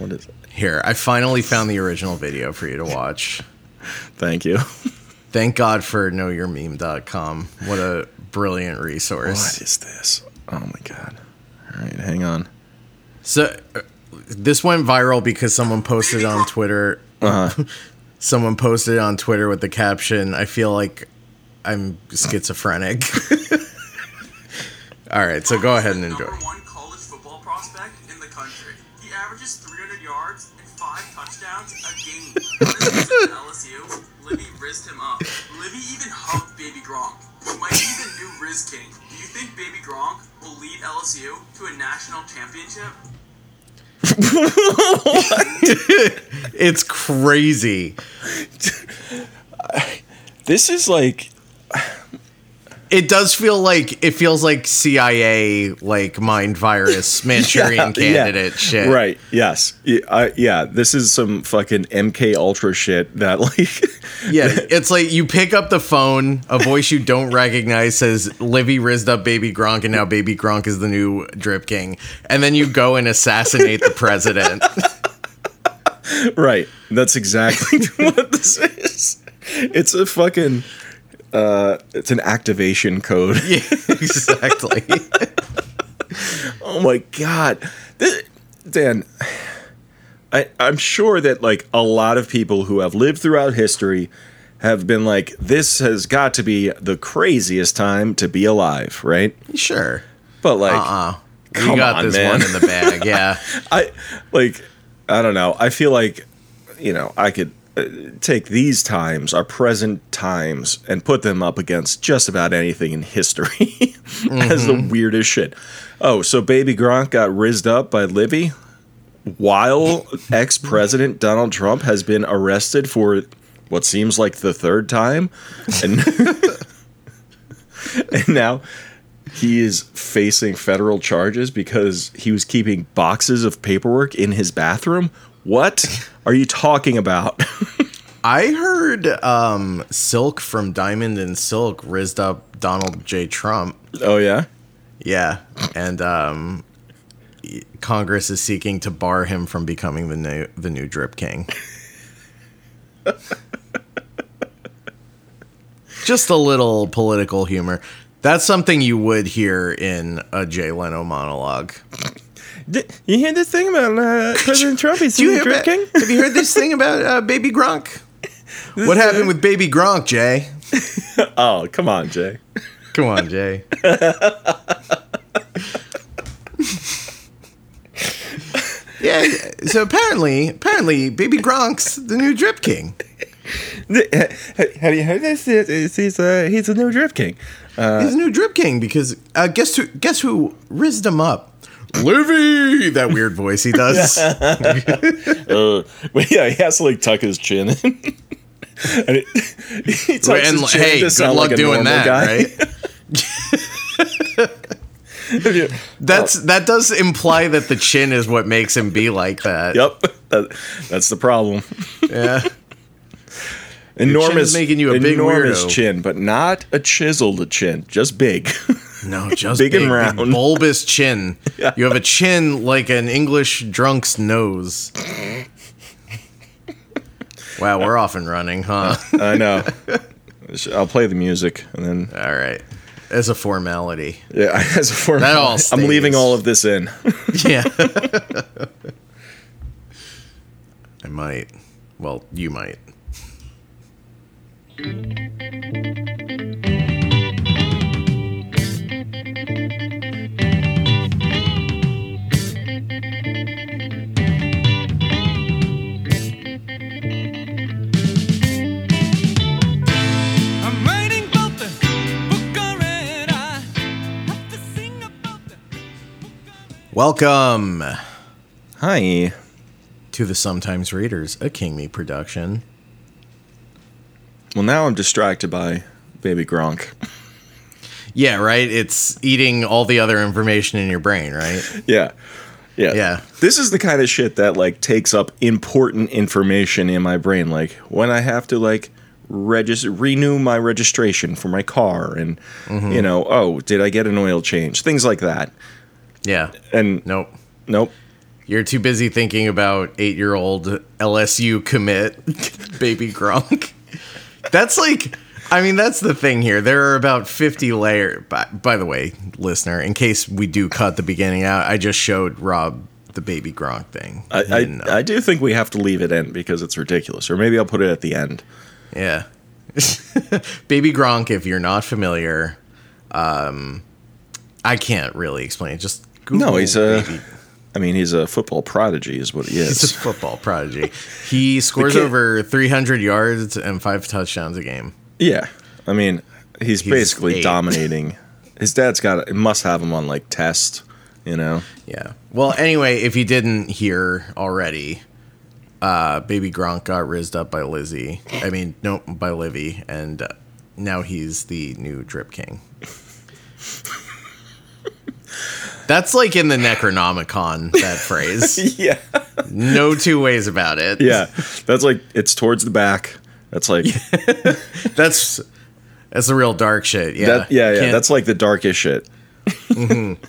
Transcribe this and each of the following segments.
What is it? Here, I finally found the original video for you to watch. Thank you. Thank God for knowyourmeme.com. What a brilliant resource. What is this? Oh my god. All right, hang on. So uh, this went viral because someone posted on Twitter. Uh-huh. someone posted on Twitter with the caption, "I feel like I'm schizophrenic." All right, so go ahead and enjoy. LSU. Livvy rizzed him up. Livvy even hugged Baby Gronk. He might be new Riz King. Do you think Baby Gronk will lead LSU to a national championship? It's crazy. This is like It does feel like it feels like CIA like mind virus Manchurian Yeah, yeah. candidate shit. Right. Yes. Yeah, I, yeah. This is some fucking MK Ultra shit that like. Yeah, it's like you pick up the phone, a voice you don't recognize says Livvy rizzed up Baby Gronk, and now Baby Gronk is the new Drip King. And then you go and assassinate the president. right. That's exactly what this is. It's a fucking. Uh, it's an activation code. yeah, exactly. Oh my god, this, Dan. I, I'm sure that like a lot of people who have lived throughout history have been like, this has got to be the craziest time to be alive, right? Sure. But like, Uh-uh. You got on, this man. one in the bag, yeah. I like, I don't know. I feel like, you know, I could take these times, our present times, and put them up against just about anything in history as the mm-hmm. weirdest shit. Oh, so Baby Gronk got rizzed up by Livvy while ex president Donald Trump has been arrested for what seems like the third time. And, and now he is facing federal charges because he was keeping boxes of paperwork in his bathroom. What are you talking about? I heard um, Silk from Diamond and Silk rizzed up Donald J. Trump. oh yeah. Yeah. And um, Congress is seeking to bar him from becoming the new, the new Drip King. Just a little political humor. That's something you would hear in a Jay Leno monologue. You hear this thing about uh, President Trump? He's you hear about- Have you heard this thing about uh, Baby Gronk? What happened with Baby Gronk, Jay? Oh, come on, Jay. Come on, Jay. yeah. So apparently, apparently, Baby Gronk's the new Drip King. Have you heard this? He's he's, uh, he's a new drip king. He's the new Drip King because uh, guess who? Guess who rizzed him up? Livvy, that weird voice he does. Uh, but yeah, he has to like tuck his chin in. and it, he tucks and his chin hey, to good sound luck like a doing normal that, guy. right? That's that does imply that the chin is what makes him be like that. Yep, that, that's the problem. Yeah. Enormous, making you a big enormous weirdo. chin, but not a chiseled chin, just big. No, just Big big, and round. bulbous chin. You have a chin like an English drunk's nose. Wow, we're off and running, huh? I know. I'll play the music and then All right. As a formality. yeah, as a formality. That all I'm leaving all of this in. Yeah. I might. Well, you might. Welcome Hi. to the Sometimes Readers, a King Me production. Well, now I'm distracted by Baby Gronk. Yeah, right? It's eating all the other information in your brain, right? Yeah. Yeah. Yeah. This is the kind of shit that like takes up important information in my brain like when I have to like register renew my registration for my car and Mm-hmm. you know, oh, did I get an oil change? Things like that. Yeah. And Nope. nope. You're too busy thinking about eight year old LSU commit baby Gronk. That's like, I mean, that's the thing here. There are about 50 layer. By, by the way, listener, in case we do cut the beginning out, I just showed Rob the baby Gronk thing. I, know. I, I do think we have to leave it in because it's ridiculous. Or maybe I'll put it at the end. Yeah. Baby Gronk, if you're not familiar, um, I can't really explain. it. Just Google No, he's a. Baby- I mean, he's a football prodigy, is what he is. He's a football prodigy. He scores kid- over 300 yards and five touchdowns a game. yeah, I mean, he's, He's basically eight. dominating. His dad's got it must have him on like test, you know. Yeah. Well, anyway, if you didn't hear already, uh, Baby Gronk got rizzed up by Lizzie. I mean, no, by Livvy, and uh, now he's the new Drip King. That's like in the Necronomicon, that phrase. Yeah, No two ways about it. yeah. That's like it's towards the back. That's like That's that's the real dark shit. Yeah. that. Yeah, yeah. Can't- That's like the darkest shit. Mm-hmm.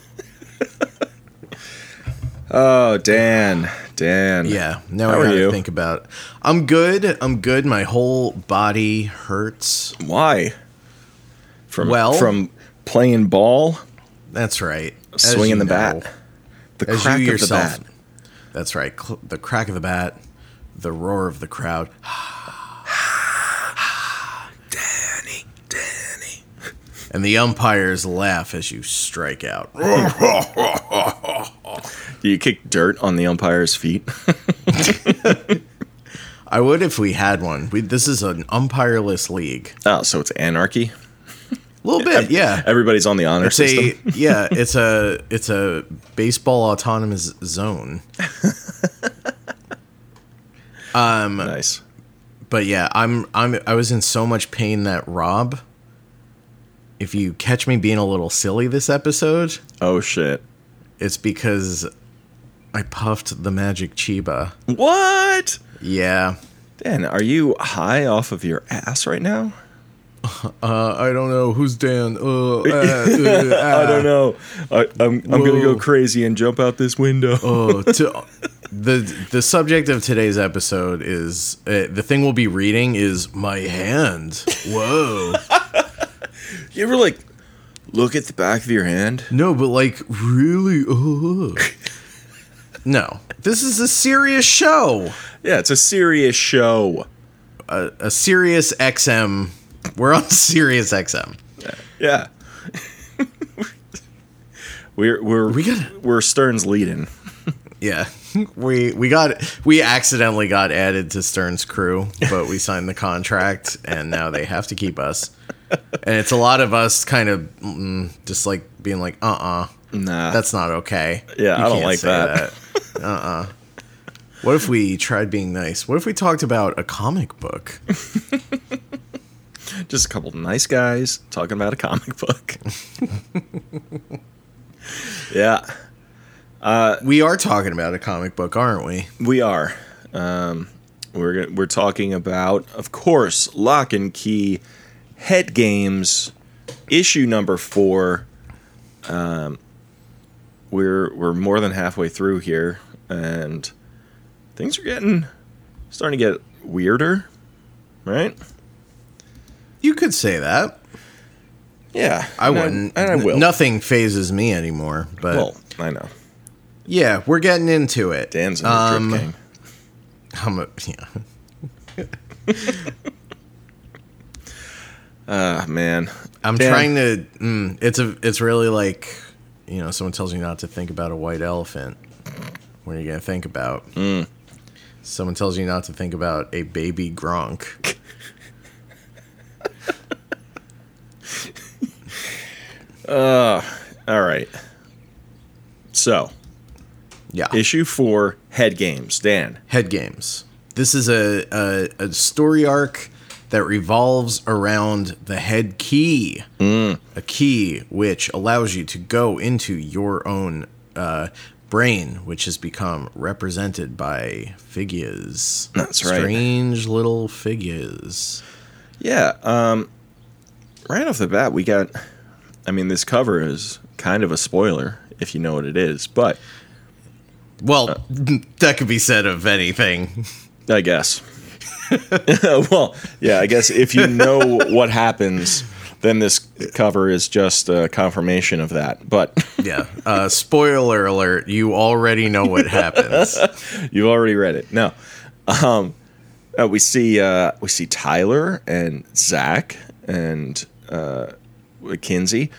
oh, Dan, Dan. Yeah. Now How I gotta you? think about. I'm good. I'm good. My whole body hurts. Why? From Well- from playing ball, That's right. As swinging you the bat, the As crack you of the bat. That's right. Cl- the crack of the bat, the roar of the crowd, Danny, Danny. and the umpires laugh as you strike out. Do you kick dirt on the umpire's feet? I would if we had one. We, this is an umpireless league. oh, so it's anarchy. A little bit, yeah. Everybody's on the honor It's a system. yeah. It's a it's a baseball autonomous zone. um, nice. But yeah, I'm I'm I was in so much pain that Rob. If you catch me being a little silly this episode, Oh shit. it's because I puffed the magic Chiba. What? Yeah. Dan, are you high off of your ass right now? Uh, I don't know who's Dan. Uh, uh, I don't know. I, I'm I'm gonna go crazy and jump out this window. Oh, to, the the subject of today's episode is uh, the thing we'll be reading is my hand. Whoa. You ever like look at the back of your hand? No, but like really. Uh. No, this is a serious show. Yeah, it's a serious show. A serious XM. We're on Sirius XM. Yeah. we're we're We gotta- we're Stern's leading. Yeah. We we got we accidentally got added to Stern's crew, but we signed the contract and now they have to keep us. And it's a lot of us kind of mm, just like being like, "Uh-uh. Nah. That's not okay." Yeah, I don't like that. that. Uh-uh. What if we tried being nice? What if we talked about a comic book? Just a couple nice guys talking about a comic book. yeah, We are talking about a comic book, aren't we? we are. Um, we're we're talking about, of course, Locke and Key Head Games issue number four. Um, we're we're more than halfway through here, and things are getting starting to get weirder, right? You could say that. Yeah, I and wouldn't. and I will. Nothing phases me anymore. But Well, I know. yeah, we're getting into it. Dan's in the Um, drip. I'm a, yeah. Ah, man. I'm Dan. trying to. Mm, it's a. It's really like, you know, someone tells you not to think about a white elephant. What are you gonna think about? Mm. Someone tells you not to think about a baby Gronk. All right. So, Yeah. issue four, head games. Dan. Head games. This is a, a, a story arc that revolves around the head key. A key which allows you to go into your own uh, brain, which has become represented by figures. That's right. Strange little figures. Yeah. Um, right off the bat, we got. I mean, this cover is kind of a spoiler if you know what it is, but Well, that could be said of anything. I guess. well, yeah, I guess if you know what happens, then this cover is just a confirmation of that. But Yeah. Uh, spoiler alert: you already know what happens. You've already read it. No, um, uh, we see uh, we see Tyler and Zach and uh, Kinsey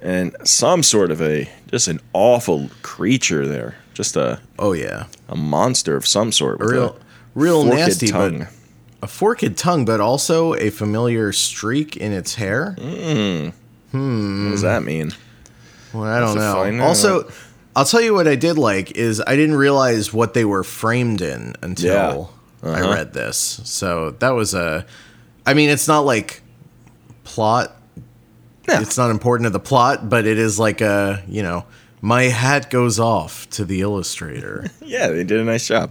and some sort of a just an awful creature there, just a Oh yeah, a monster of some sort. With real, a real nasty, tongue. but a forked tongue, but also a familiar streak in its hair. Mm. Hmm. What does that mean? Well, I don't Have to find know. Also, I'll tell you what I did like is I didn't realize what they were framed in until Yeah. I Uh-huh. read this. So that was a. I mean, it's not like plot. Yeah. It's not important to the plot, but it is like a you know, my hat goes off to the illustrator. Yeah, they did a nice job.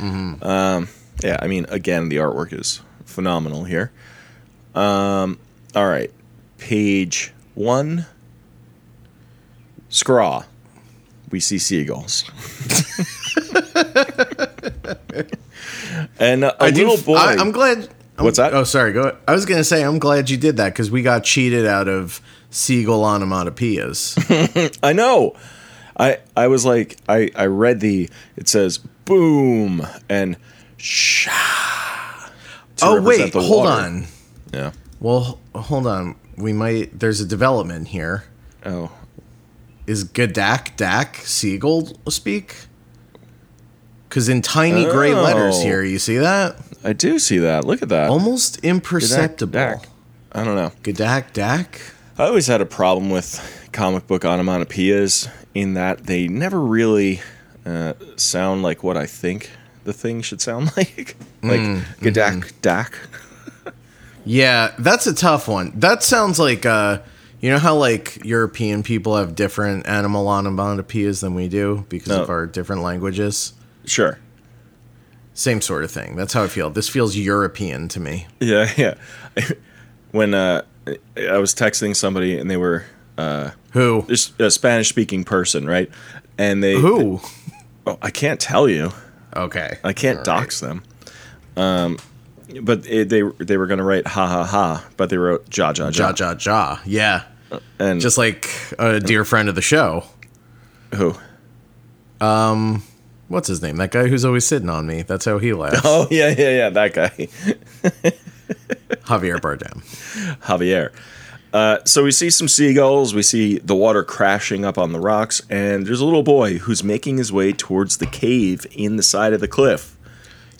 Um, yeah, I mean, again, the artwork is phenomenal here. Um, all right, page one. Scraw. We see seagulls. and a, a I do little f- boy. I, am glad. What's that? Oh, sorry. Go. I was gonna say I'm glad you did that because we got cheated out of seagull onomatopoeias. I know. I I was like I I read the it says boom and sha. oh wait, hold water. on. Yeah. Well, hold on. We might. There's a development here. Oh. Is Gadak Dak seagull speak? Because in tiny gray letters Oh. here, you see that? I do see that. Look at that. Almost imperceptible. Dak. I don't know. Gadak Dak. I always had a problem with comic book onomatopoeias in that they never really uh, sound like what I think the thing should sound like. like Mm, gadak mm-hmm. dak. Yeah, that's a tough one. That sounds like uh you know how like European people have different animal onomatopoeias than we do because of our different languages. Sure. Same sort of thing. That's how I feel. This feels European to me. Yeah, yeah. when uh, I was texting somebody and they were uh, Who? just a Spanish speaking person, right? And they Who? oh, I can't tell you. Okay. I can't All dox them. Um, but it, they they were gonna write ha ha ha, but they wrote ja ja Ja ja. ja ja. Yeah. And Just like a dear friend of the show. who? What's his name? That guy who's always sitting on me. That's how he laughs. Oh yeah yeah yeah that guy Javier Bardem. Javier. Uh, so we see some seagulls. We see the water crashing up on the rocks, and there's a little boy who's making his way towards the cave in the side of the cliff.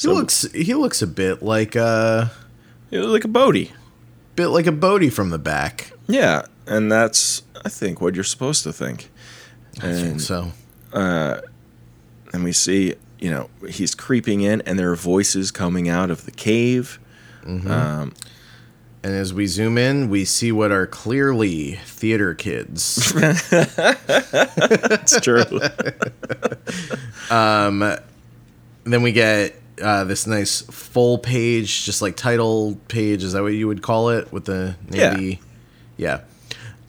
He looks he looks a bit like a was like a boaty. bit like a Bode from the back. Yeah, and that's I think what you're supposed to think. I think so. And we see, you know, he's creeping in, and there are voices coming out of the cave. And as we zoom in, we see what are clearly theater kids. It's true. then we get uh, this nice full page, just like title page. Is that what you would call it? With the Yeah. navy, yeah.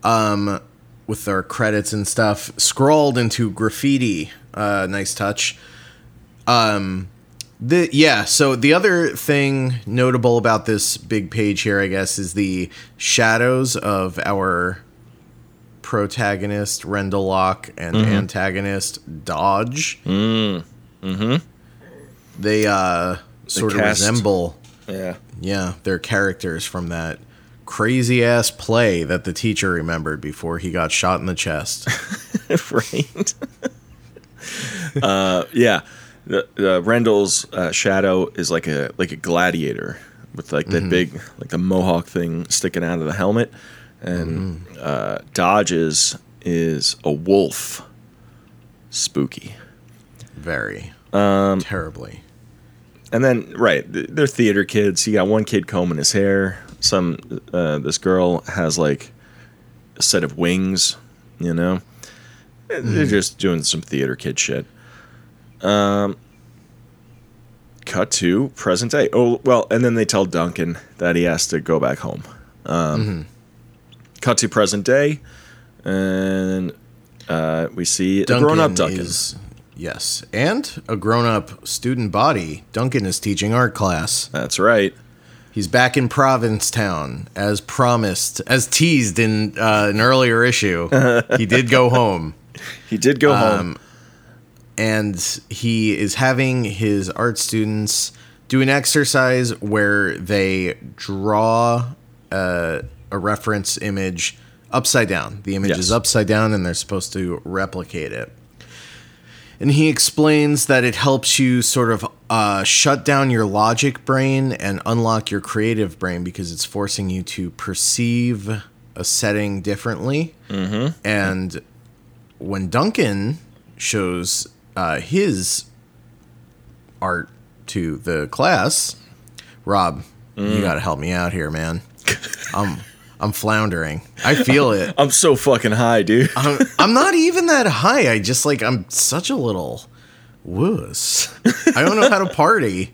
Um, with our credits and stuff scrawled into graffiti. Uh, nice touch. Um, the yeah. So the other thing notable about this big page here, I guess, is the shadows of our protagonist Rendell Locke and antagonist Dodge. Mm. Hmm. They uh sort of resemble yeah. yeah, their characters from that crazy ass play that the teacher remembered before he got shot in the chest. right. uh, yeah. The, the Rendell's uh, shadow is like a like a gladiator with like that big like the mohawk thing sticking out of the helmet, and uh, Dodge's is a wolf. Spooky. Very terribly. And then, right, they're theater kids. You got one kid combing his hair. Some, uh, this girl has like a set of wings, you know? They're just doing some theater kid shit. Um, cut to present day. Oh, well, and then they tell Duncan that he has to go back home. Um, Cut to present day, and uh, we see a grown up Duncan. is Yes. And a grown up student body. Duncan is teaching art class. That's right. He's back in Provincetown as promised, as teased in uh, an earlier issue. he did go home. He did go Um, home. and he is having his art students do an exercise where they draw uh, a reference image upside down. The image Yes. is upside down, and they're supposed to replicate it. And he explains that it helps you sort of uh, shut down your logic brain and unlock your creative brain because it's forcing you to perceive a setting differently. Mm-hmm. And when Duncan shows uh, his art to the class, Rob, you got to help me out here, man. I'm I'm floundering. I feel it. I'm so fucking high, dude. I'm, I'm not even that high. I just like I'm such a little wuss. I don't know how to party.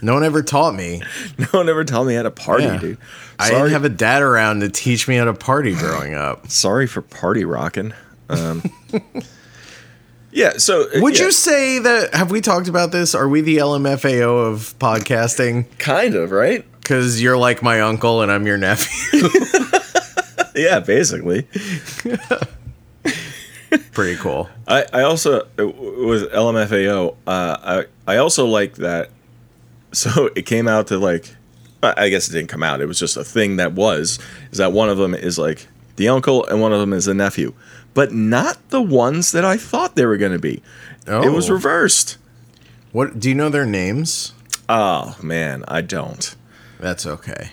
No one ever taught me. no one ever told me how to party, Yeah. dude. I Sorry, didn't have a dad around to teach me how to party growing up. sorry for party rocking. Um, yeah. So uh, Would yeah, you say that? Have we talked about this? Are we the LMFAO of podcasting? kind of right? Because you're like my uncle and I'm your nephew. Yeah, basically. Pretty cool. I, I also uh, with LMFAO. Uh, I I also like that. So it came out to like, I guess it didn't come out. It was just a thing that was. Is that one of them is like the uncle and one of them is the nephew, but not the ones that I thought they were going to be. Oh. It was Oh. reversed. What do you know their names? Oh man, I don't. That's okay.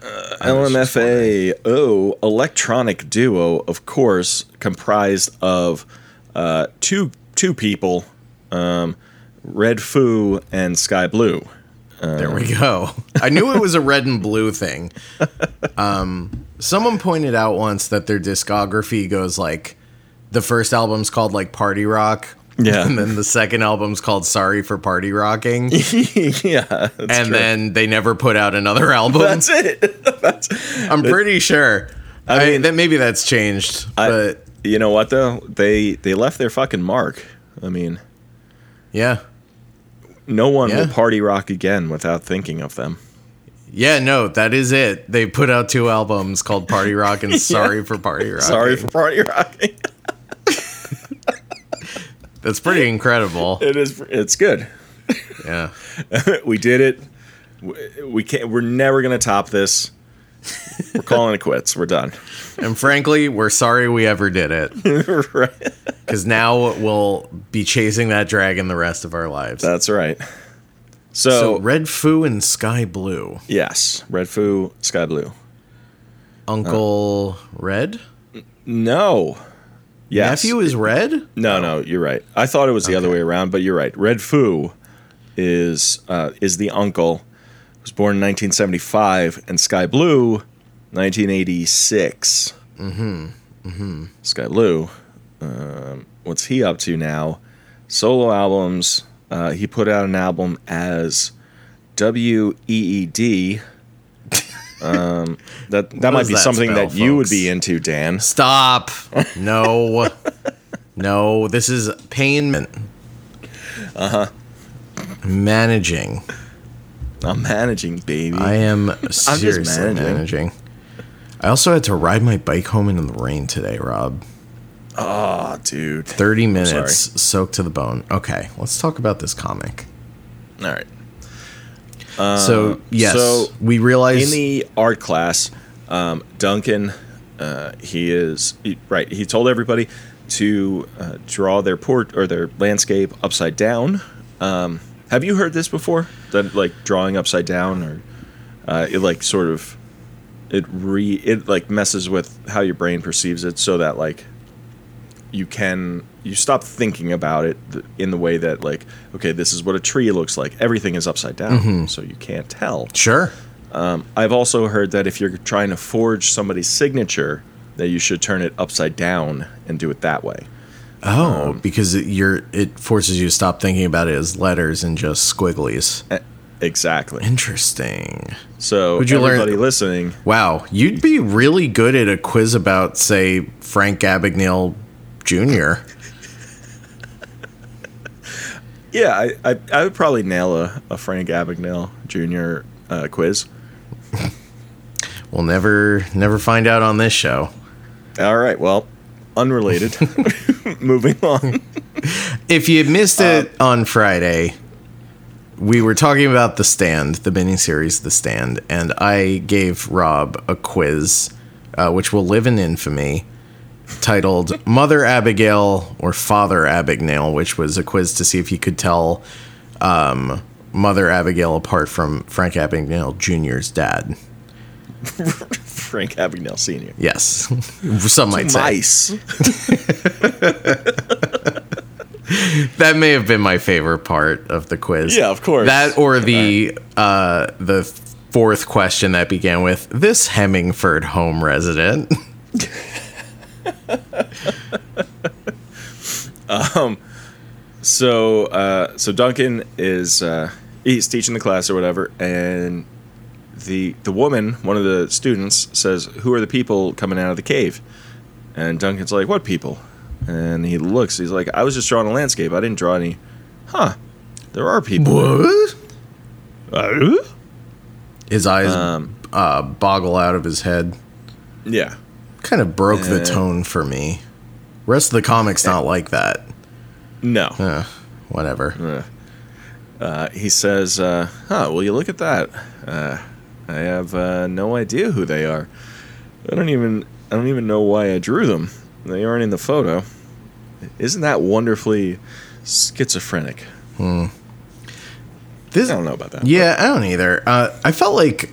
Just LMFAO electronic duo, of course, comprised of uh, two two people, um, Red Foo and SkyBlu. There we go. I knew it was a red and blue thing. Um, someone pointed out once that their discography goes like the first album's called like Party Rock. Yeah. And then the second album's called Sorry for Party Rocking. yeah, and true. then they never put out another album. that's it. that's, I'm pretty sure. I, I mean, mean- that maybe that's changed. I- but you know what though? They they left their fucking mark. I mean, yeah. no one Yeah. will party rock again without thinking of them. Yeah, no, that is it. They put out two albums called Party Rock and Sorry for Party Rock. Sorry for party rocking. That's pretty incredible. it is. It's good. Yeah. we did it. We- We can't. We're never gonna top this. We're calling it quits. We're done. And frankly, we're sorry we ever did it. right. Because now we'll be chasing that dragon the rest of our lives. That's right. so, So, Redfoo and SkyBlu. yes, Redfoo, Sky Blue. Uncle uh, Red? No. Yes. Nephew is red? No, no, you're right. I thought it was the other way around, but you're right. Redfoo is uh, is the uncle. Was born in 1975, and SkyBlu, 1986. Mm-hmm. Mm-hmm. SkyBlu. Um, what's he up to now? Solo albums. Uh, he put out an album as W E E D. Um, that that might be that something spell, that you would be into, Dan. Stop. No. no, this is pain. Uh huh. Managing. I'm managing, baby. I am seriously managing. managing. I also had to ride my bike home in the rain today, Rob. oh, dude. 30 minutes soaked to the bone. Okay, let's talk about this comic. All right. So, yes, so we realize in the art class, um, Duncan, uh, he is he, right. He told everybody to uh, draw their port or their landscape upside down. Um, have you heard this before? That like drawing upside down, or uh, it like sort of it re it like messes with how your brain perceives it, so that like you can you stop thinking about it in the way that like okay this is what a tree looks like everything is upside down mm-hmm. so you can't tell sure. Um, I've also heard that if you're trying to forge somebody's signature, that you should turn it upside down and do it that way. Oh, um, because it, you're it forces you to stop thinking about it as letters and just squigglies. Exactly. Interesting. So Would you learn- everybody listening, Wow, you'd be really good at a quiz about, say, Frank Abagnale Jr. Yeah, I, I, I would probably nail a, a Frank Abagnale Jr. Uh, quiz. We'll never never find out on this show. All right, well, unrelated. Moving on. If you missed it on Friday, we were talking about The Stand, the miniseries The Stand, and I gave Rob a quiz, uh, which will live in infamy, titled Mother Abigail or Father Abigail, which was a quiz to see if he could tell um, Mother Abigail apart from Frank Abagnale Jr.'s dad. Frank Abagnale Sr. Yes, some might say. Mice. That may have been my favorite part of the quiz. Yeah, of course. That or the uh, the fourth question that began with this Hemingford home resident. So, uh, so Duncan is uh, he's teaching the class or whatever, and the the woman, one of the students, says, "Who are the people coming out of the cave?" And Duncan's like, "What people?" And he looks. He's like, "I was just drawing a landscape. I didn't draw any." Huh? There are people. What? Uh, His eyes Um, uh, boggle out of his head. yeah. Kind of broke the Uh, tone for me. Rest of the comics not like that. No. Uh, whatever. Uh, he says, uh, "Huh? Will you look at that? Uh, I have uh, no idea who they are. I don't even I don't even know why I drew them. They aren't in the photo. Isn't that wonderfully schizophrenic? Hmm. This, I don't know about that. Yeah, I don't either. Uh, I felt like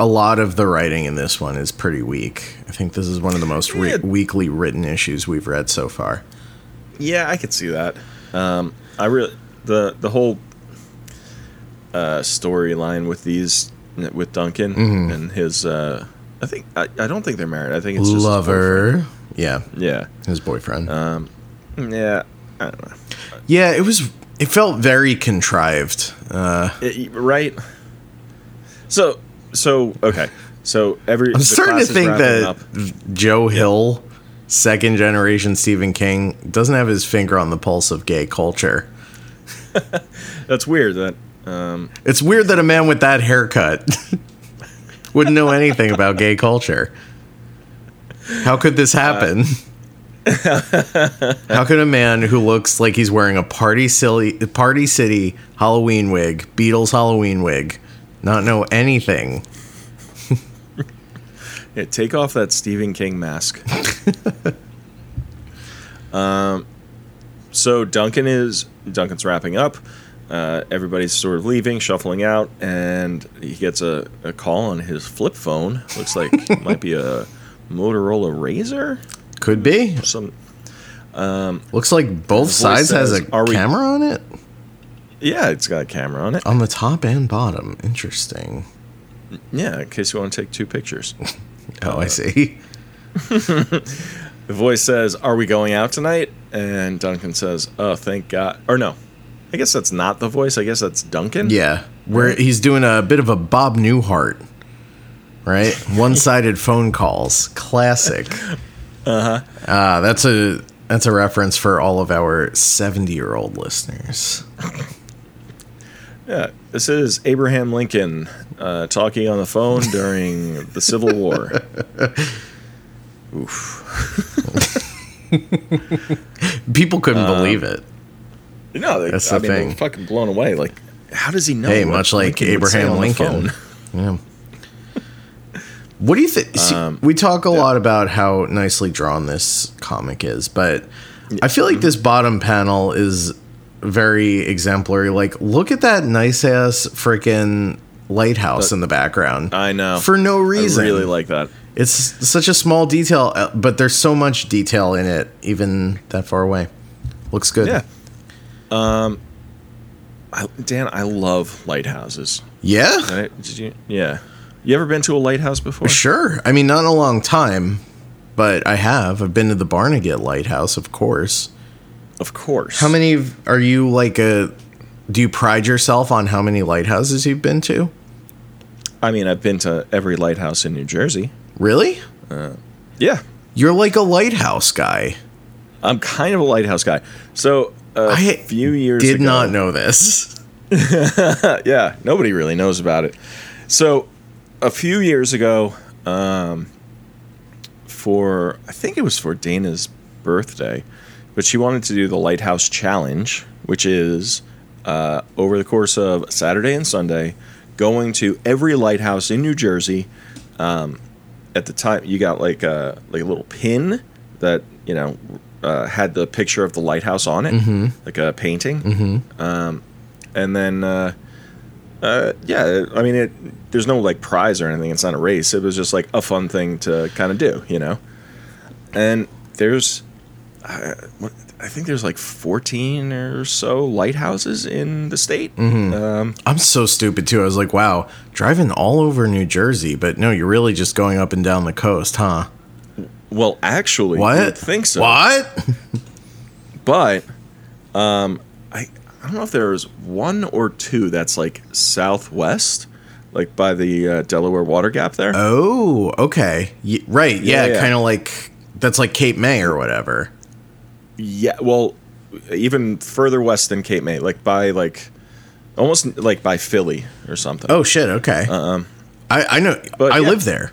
a lot of the writing in this one is pretty weak. I think this is one of the most re- Yeah. weakly written issues we've read so far. Yeah, I could see that. Um, I really the the whole uh, storyline with these with Duncan Mm-hmm. and his. Uh, I think I, I don't think they're married. I think it's just. Lover. Yeah, Yeah, his boyfriend. yeah. I don't know. yeah, it was. It felt very contrived. Uh, It- right. So so okay. So every I'm starting to think that up. Joe Hill, second generation Stephen King, doesn't have his finger on the pulse of gay culture. that's weird. That um, It's weird that a man with that haircut wouldn't know anything about gay culture. How could this happen? How could a man who looks like he's wearing a party silly party city Halloween wig, Beatles Halloween wig, not know anything? yeah, take off that Stephen King mask. um, so Duncan is Duncan's wrapping up. Uh, everybody's sort of leaving, shuffling out, and he gets a, a call on his flip phone. Looks like it might be a Motorola Razr. Could be. Some Looks like both sides has a "Are we-" camera on it. Yeah, it's got a camera on it. On the top and bottom. Interesting. Yeah, in case you want to take two pictures. Oh, I see. The voice says, "Are we going out tonight?" And Duncan says, "Oh, thank God." Or no, I guess that's not the voice. I guess that's Duncan. Yeah, where he's doing a bit of a Bob Newhart, right? One-sided phone calls, classic. Uh huh. Ah, that's a that's a reference for all of our seventy-year-old listeners. Yeah. This is Abraham Lincoln uh, talking on the phone during the Civil War. Oof. People couldn't believe it. No, they, That's I the mean, they thing. were fucking blown away. Like, how does he know? Hey, much like Lincoln Abraham Lincoln. Yeah. What do you think? Um, we talk a lot about how nicely drawn this comic is, but I feel like this bottom panel is very exemplary. Like, look at that nice ass freaking lighthouse in the background. I know. For no reason. I really like that. It's such a small detail, uh, but there's so much detail in it, even that far away. Looks good. Yeah. Um, I, Dan, I love lighthouses. Yeah? Right? Did you? Yeah. You ever been to a lighthouse before? Sure. I mean, not in a long time, but I have. I've been to the Barnegat Lighthouse, of course. Of course. How many are you like a? Do you pride yourself on how many lighthouses you've been to? I mean, I've been to every lighthouse in New Jersey. Really? Yeah. You're like a lighthouse guy. I'm kind of a lighthouse guy. So I few years ago did ago. not know this. yeah, nobody really knows about it. So, a few years ago, um, for I think it was for Dana's birthday, but she wanted to do the Lighthouse Challenge, which is uh, over the course of Saturday and Sunday, going to every lighthouse in New Jersey. Um, at the time, you got like a like a little pin that you know uh, had the picture of the lighthouse on it, like a painting. Mm-hmm. Um, and then uh, uh, yeah, I mean, it. There's no like prize or anything. It's not a race. It was just like a fun thing to kind of do, you know. And there's, what, I think there's like 14 or so lighthouses in the state. Um, I'm so stupid too. I was like, wow, driving all over New Jersey, but no, you're really just going up and down the coast, huh? well, actually, What? I think so. What? But, um, I I don't know if there's one or two that's like southwest, like by the uh, Delaware Water Gap there. Oh, okay. Y- right. Yeah, Yeah, yeah. kind of like that's like Cape May or whatever. Yeah, well, even further west than Cape May, like by like almost like by Philly or something. Oh shit. Okay. Um, I I know. but I yeah. live there.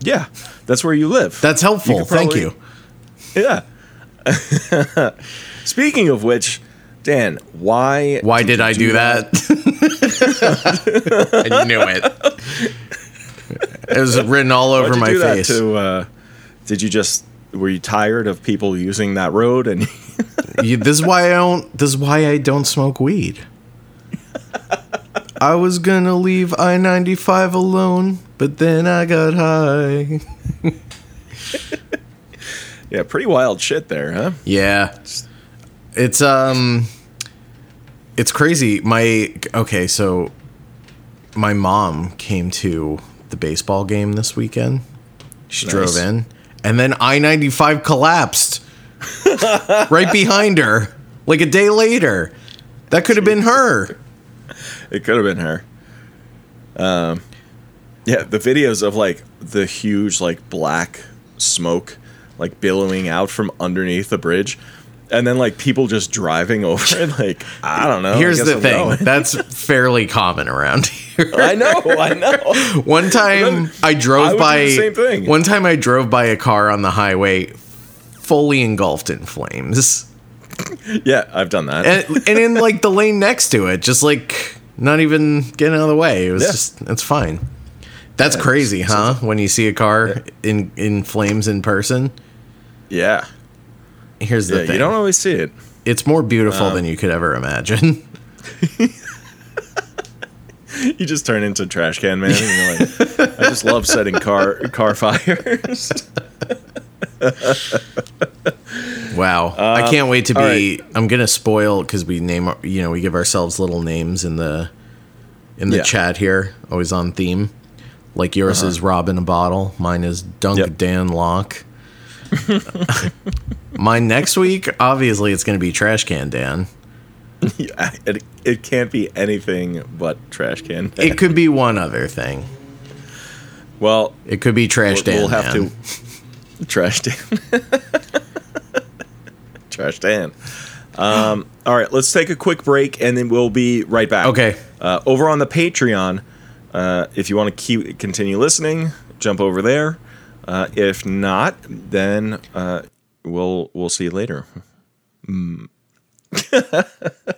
yeah, that's where you live. That's helpful. could Thank you. yeah. Speaking of which, Dan, why Why did you I do that? I knew it. It was written all over my face. to? Uh, did you just were you tired of people using that road and You- this is why I don't. This is why I don't smoke weed. I was gonna leave I ninety five alone, but then I got high. yeah, pretty wild shit there, huh? Yeah, it's um, it's crazy. My okay, so my mom came to the baseball game this weekend. She Nice. drove in, and then I ninety five collapsed right behind her, like a day later. That could have been her. It could have been her. Um, yeah, the videos of like the huge like black smoke like billowing out from underneath the bridge, and then like people just driving over it. Like I don't know. Here's the I'm thing. going. That's fairly common around here. I know. I know. One time I drove I by same thing. One time I drove by a car on the highway fully engulfed in flames. Yeah, I've done that. And and in like the lane next to it, just like not even getting out of the way. It was Yeah. just it's fine. That's crazy, huh? When you see a car in in flames in person. yeah. Here's the Yeah, thing. you don't always see it. it's more beautiful than you could ever imagine. You just turn into trash can man. And you're like, I just love setting car car fires. Wow. I can't wait to Uh, be I'm going to spoil cuz we name you know, we give ourselves little names in the in the Yeah. chat here, always on theme. Like yours is Rob in a bottle, mine is Dunk Uh-huh. Yep. Dan Lock. Mine next week, obviously it's going to be Trash Can Dan. Yeah, it, it can't be anything but trash can. It could be one other thing. well, It could be Trash Dan. we'll have Man. to trash Dan. trash Dan. Um, all right, let's take a quick break and then we'll be right back. Okay. Uh, over on the Patreon, uh, if you want to keep continue listening, jump over there. Uh, if not, then uh, we'll we'll see you later. Mm.